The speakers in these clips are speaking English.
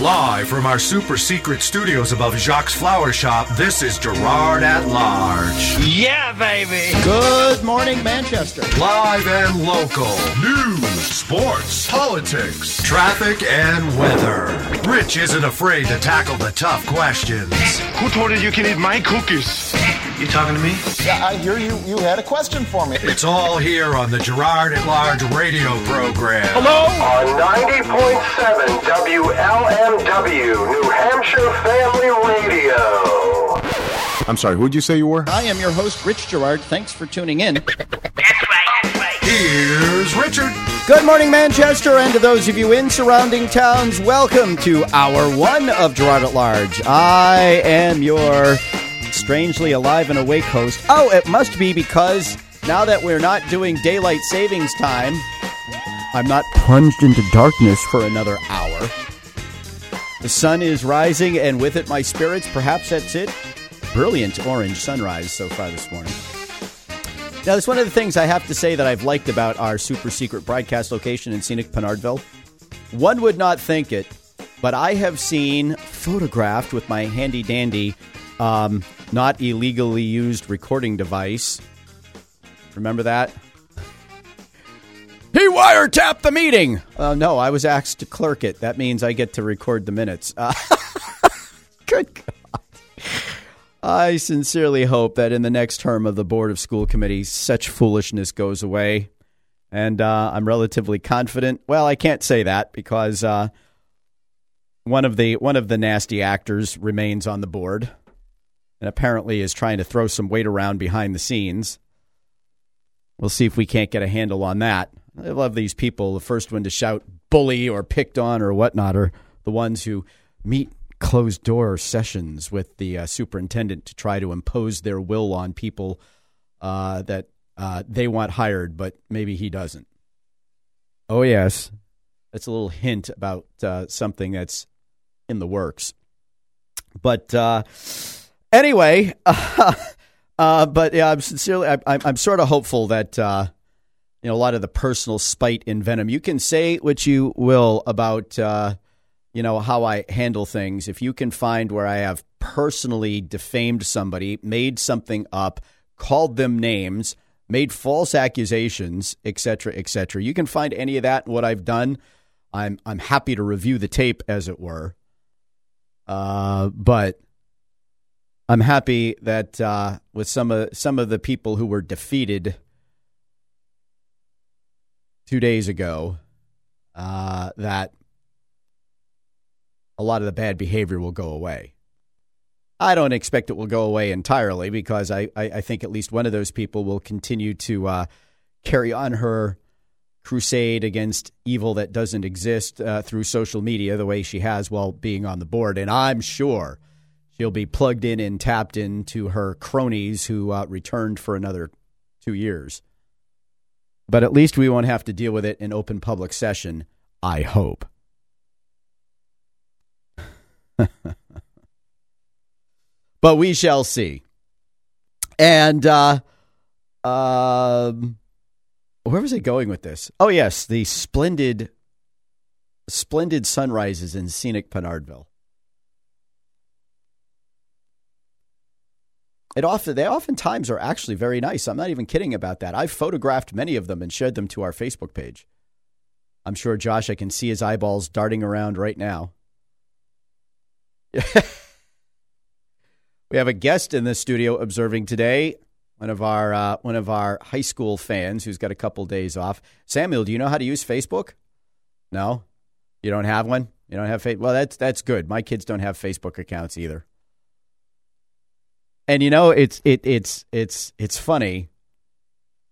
Live from our super secret studios above Jacques Flower Shop, this is Gerard at Large. Yeah, baby. Good morning, Manchester. Live and local. News, sports, politics, traffic, and weather. Rich isn't afraid to tackle the tough questions. Who told you you can eat my cookies? You talking to me? Yeah, I hear you. You had a question for me. It's all here on the Gerard at Large radio program. Hello? On 90.7 WLMW, New Hampshire Family Radio. I'm sorry, who'd you say you were? I am your host, Rich Gerard. Thanks for tuning in. That's right. Here's Richard. Good morning, Manchester, and to those of you in surrounding towns, welcome to hour one of Gerard at Large. I am your strangely alive and awake host. Oh, it must be because now that we're not doing daylight savings time, I'm not plunged into darkness for another hour. The sun is rising, and with it, my spirits. Perhaps that's it. Brilliant orange sunrise so far this morning. Now, that's one of the things I have to say that I've liked about our super secret broadcast location in scenic Pinardville. One would not think it, but I have seen photographed with my handy dandy, um, not illegally used recording device. Remember that? He wiretapped the meeting. Uh, no, I was asked to clerk it. That means I get to record the minutes. Uh, good God. I sincerely hope that in the next term of the Board of School Committee, such foolishness goes away. And uh, I'm relatively confident. Well, I can't say that because uh, one of the one of the nasty actors remains on the board, and apparently is trying to throw some weight around behind the scenes. We'll see if we can't get a handle on that. I love these people. The first one to shout bully or picked on or whatnot are the ones who meet closed door sessions with the uh, superintendent to try to impose their will on people uh, that uh, they want hired, but maybe he doesn't. Oh, yes. That's a little hint about uh, something that's in the works. But uh, anyway, uh, but yeah, I'm sincerely, I, I'm, I'm sort of hopeful that you know a lot of the personal spite and venom. You can say what you will about uh, you know how I handle things. If you can find where I have personally defamed somebody, made something up, called them names, made false accusations, etc., etc., you can find any of that what I've done. I'm I'm happy to review the tape, as it were. Uh, but I'm happy that uh, with some of some of the people who were defeated two days ago uh, that a lot of the bad behavior will go away. I don't expect it will go away entirely because I, I, I think at least one of those people will continue to uh, carry on her crusade against evil that doesn't exist uh, through social media the way she has while being on the board. And I'm sure she'll be plugged in and tapped into her cronies who uh, returned for another two years. But at least we won't have to deal with it in open public session, I hope. but we shall see. And uh, um, where was I going with this? Oh, yes, the splendid, splendid sunrises in scenic Pinardville. It often they oftentimes are actually very nice. I'm not even kidding about that. I've photographed many of them and shared them to our Facebook page. I'm sure Josh, I can see his eyeballs darting around right now. we have a guest in the studio observing today. One of our uh, one of our high school fans who's got a couple days off. Samuel, do you know how to use Facebook? No, you don't have one. You don't have Facebook. Well, that's that's good. My kids don't have Facebook accounts either. And you know, it's it it's it's it's funny,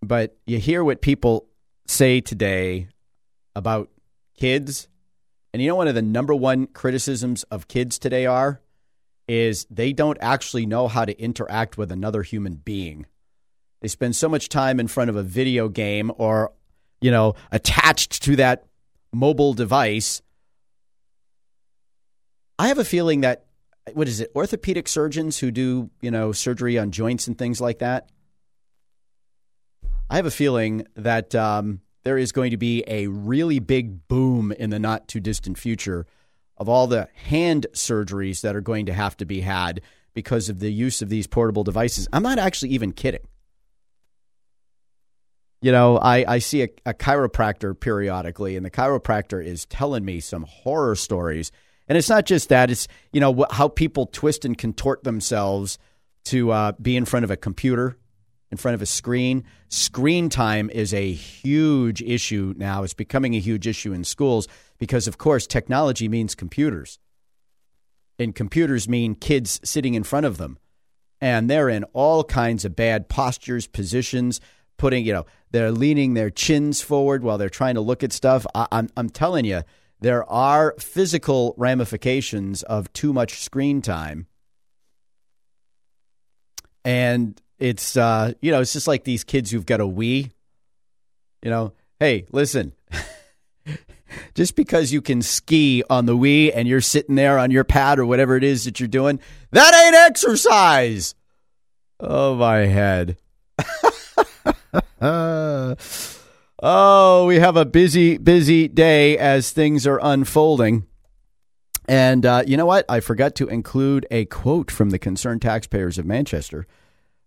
but you hear what people say today about kids, and you know one of the number one criticisms of kids today are is they don't actually know how to interact with another human being. They spend so much time in front of a video game or you know, attached to that mobile device. I have a feeling that what is it orthopedic surgeons who do you know surgery on joints and things like that i have a feeling that um, there is going to be a really big boom in the not too distant future of all the hand surgeries that are going to have to be had because of the use of these portable devices. I'm not actually even kidding. You know, I, I see a, a chiropractor periodically, and the chiropractor is telling me some horror stories. And it's not just that, it's, you know, how people twist and contort themselves to uh, be in front of a computer, in front of a screen. Screen time is a huge issue now. It's becoming a huge issue in schools because, of course, technology means computers. And computers mean kids sitting in front of them. And they're in all kinds of bad postures, positions, putting, you know, they're leaning their chins forward while they're trying to look at stuff. I, I'm, I'm telling you, there are physical ramifications of too much screen time. And it's, uh, you know, it's just like these kids who've got a Wii. You know, hey, listen, just because you can ski on the Wii and you're sitting there on your pad or whatever it is that you're doing, that ain't exercise. Oh, my head. oh, we have a busy, busy day as things are unfolding. And uh, you know what? I forgot to include a quote from the Concerned Taxpayers of Manchester.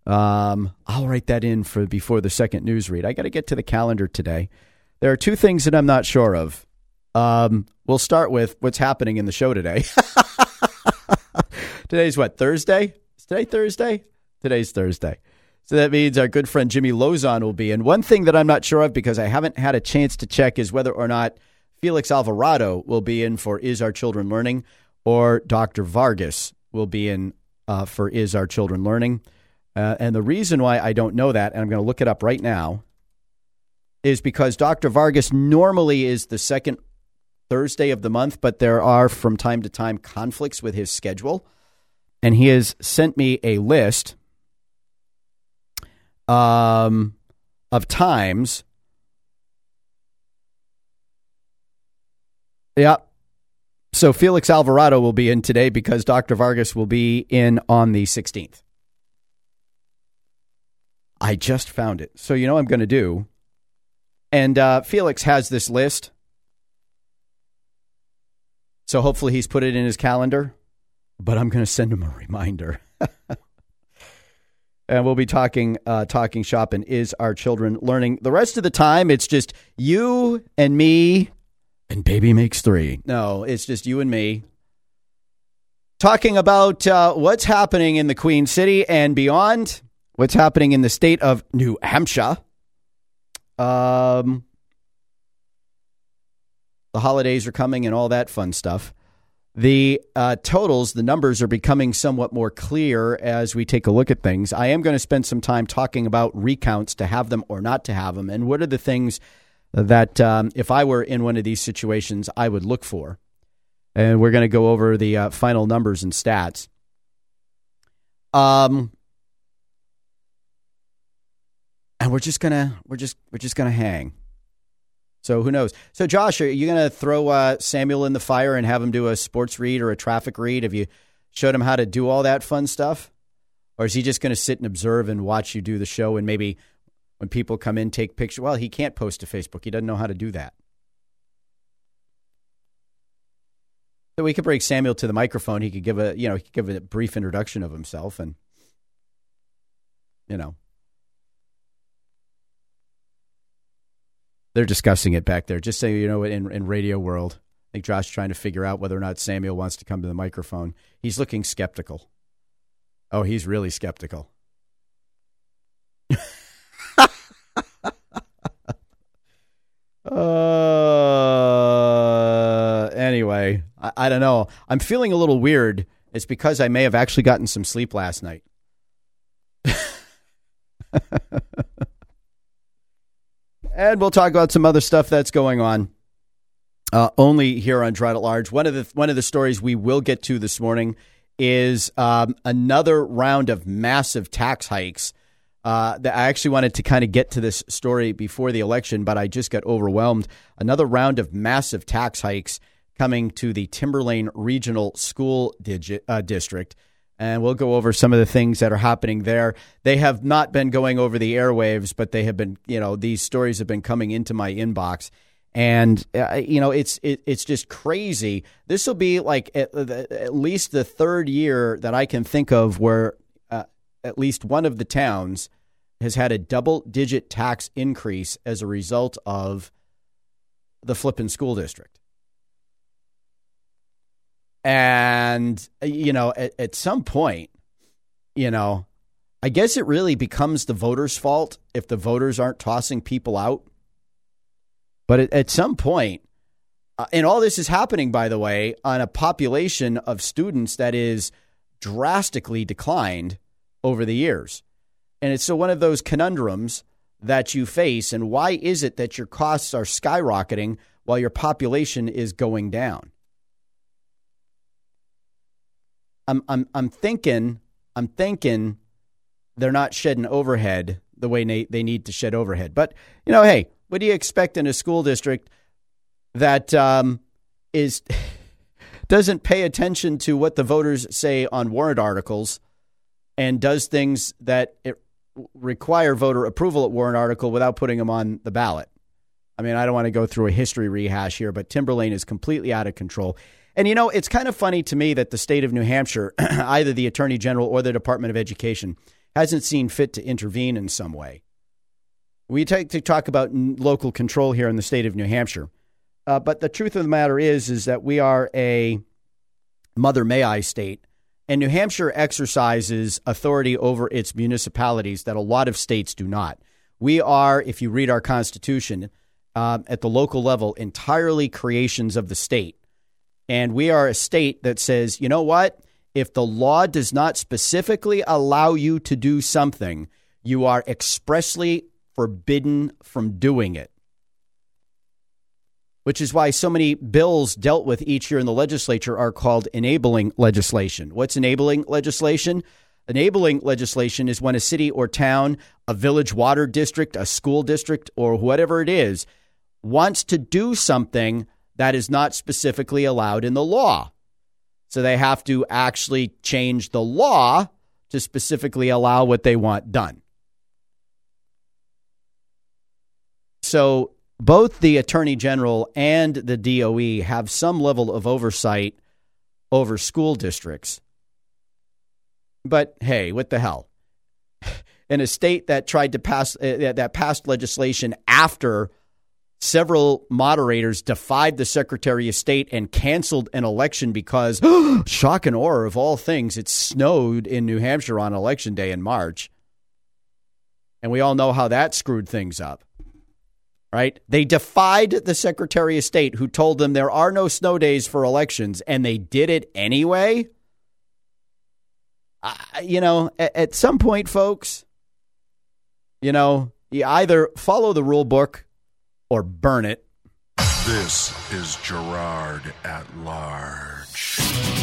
Um, I'll write that in for before the second news read. I got to get to the calendar today. There are two things that I'm not sure of. Um, we'll start with what's happening in the show today. Today's what Thursday? Is today Thursday? Today's Thursday. So that means our good friend Jimmy Lozon will be And One thing that I'm not sure of because I haven't had a chance to check is whether or not Felix Alvarado will be in for Is Our Children Learning or Dr. Vargas will be in uh, for Is Our Children Learning. Uh, and the reason why I don't know that, and I'm going to look it up right now, is because Dr. Vargas normally is the second Thursday of the month, but there are from time to time conflicts with his schedule. And he has sent me a list um, of times. Yeah. So Felix Alvarado will be in today because Dr. Vargas will be in on the 16th. I just found it. So you know I'm going to do? And uh, Felix has this list. So hopefully he's put it in his calendar. But I'm going to send him a reminder. and we'll be talking uh, talking shop and is our children learning. The rest of the time it's just you and me. And baby makes three. No it's just you and me talking about uh, what's happening in the queen city and beyond. What's happening in the state of new hampshire. Um, the holidays are coming and all that fun stuff the uh, totals, the numbers are becoming somewhat more clear as we take a look at things. I am going to spend some time talking about recounts to have them or not to have them, and what are the things that, um, if I were in one of these situations, I would look for. And we're going to go over the uh, final numbers and stats. Um, and we're just gonna we're just we're just gonna hang. So who knows? So Josh, are you going to throw uh, Samuel in the fire and have him do a sports read or a traffic read? Have you showed him how to do all that fun stuff, or is he just going to sit and observe and watch you do the show and maybe when people come in take pictures? Well, he can't post to Facebook. He doesn't know how to do that. So we could bring Samuel to the microphone. He could give a you know he could give a brief introduction of himself and you know They're discussing it back there. Just so you know, in in radio world, I think Josh trying to figure out whether or not Samuel wants to come to the microphone. He's looking skeptical. Oh, he's really skeptical. uh, anyway, I, I don't know. I'm feeling a little weird. It's because I may have actually gotten some sleep last night. And we'll talk about some other stuff that's going on. Uh, only here on Gerard at Large. One of the one of the stories we will get to this morning is um, another round of massive tax hikes. Uh, that I actually wanted to kind of get to this story before the election, but I just got overwhelmed. Another round of massive tax hikes coming to the Timberlane Regional School Digi- uh, District and we'll go over some of the things that are happening there. They have not been going over the airwaves, but they have been, you know, these stories have been coming into my inbox. And uh, you know, it's it, it's just crazy. This will be like at, at, least the third year that I can think of where uh, at least one of the towns has had a double digit tax increase as a result of the flippin' school district. And you know, at, at some point, you know, I guess it really becomes the voters' fault if the voters aren't tossing people out. But at, at some point, uh, and all this is happening, by the way, on a population of students that is drastically declined over the years. And it's so one of those conundrums that you face. And why is it that your costs are skyrocketing while your population is going down? I'm, I'm, I'm thinking, I'm thinking they're not shedding overhead the way they, they need to shed overhead. But, you know, hey, what do you expect in a school district that um, is doesn't pay attention to what the voters say on warrant articles and does things that require voter approval at warrant article without putting them on the ballot? I mean, I don't want to go through a history rehash here, but Timberlane is completely out of control. And you know, it's kind of funny to me that the state of New Hampshire, either the Attorney General or the Department of Education, hasn't seen fit to intervene in some way. We take to talk about local control here in the state of New Hampshire, uh, but the truth of the matter is, is that we are a mother may I state, and New Hampshire exercises authority over its municipalities that a lot of states do not. We are, if you read our Constitution, uh, at the local level, entirely creations of the state. And we are a state that says, you know what? if the law does not specifically allow you to do something, you are expressly forbidden from doing it. Which is why so many bills dealt with each year in the legislature are called enabling legislation. What's enabling legislation? Enabling legislation is when a city or town, a village water district, a school district, or whatever it is, wants to do something that is not specifically allowed in the law. So they have to actually change the law to specifically allow what they want done. So both the Attorney General and the DOE have some level of oversight over school districts. But hey, what the hell? In a state that tried to pass uh, that passed legislation after several moderators defied the Secretary of State and canceled an election because, shock and horror of all things, it snowed in New Hampshire on election day in March. And we all know how that screwed things up. Right? They defied the Secretary of State who told them there are no snow days for elections, and they did it anyway. Uh, you know, at, at some point, folks, you know, you either follow the rule book or burn it. This is Gerard at Large.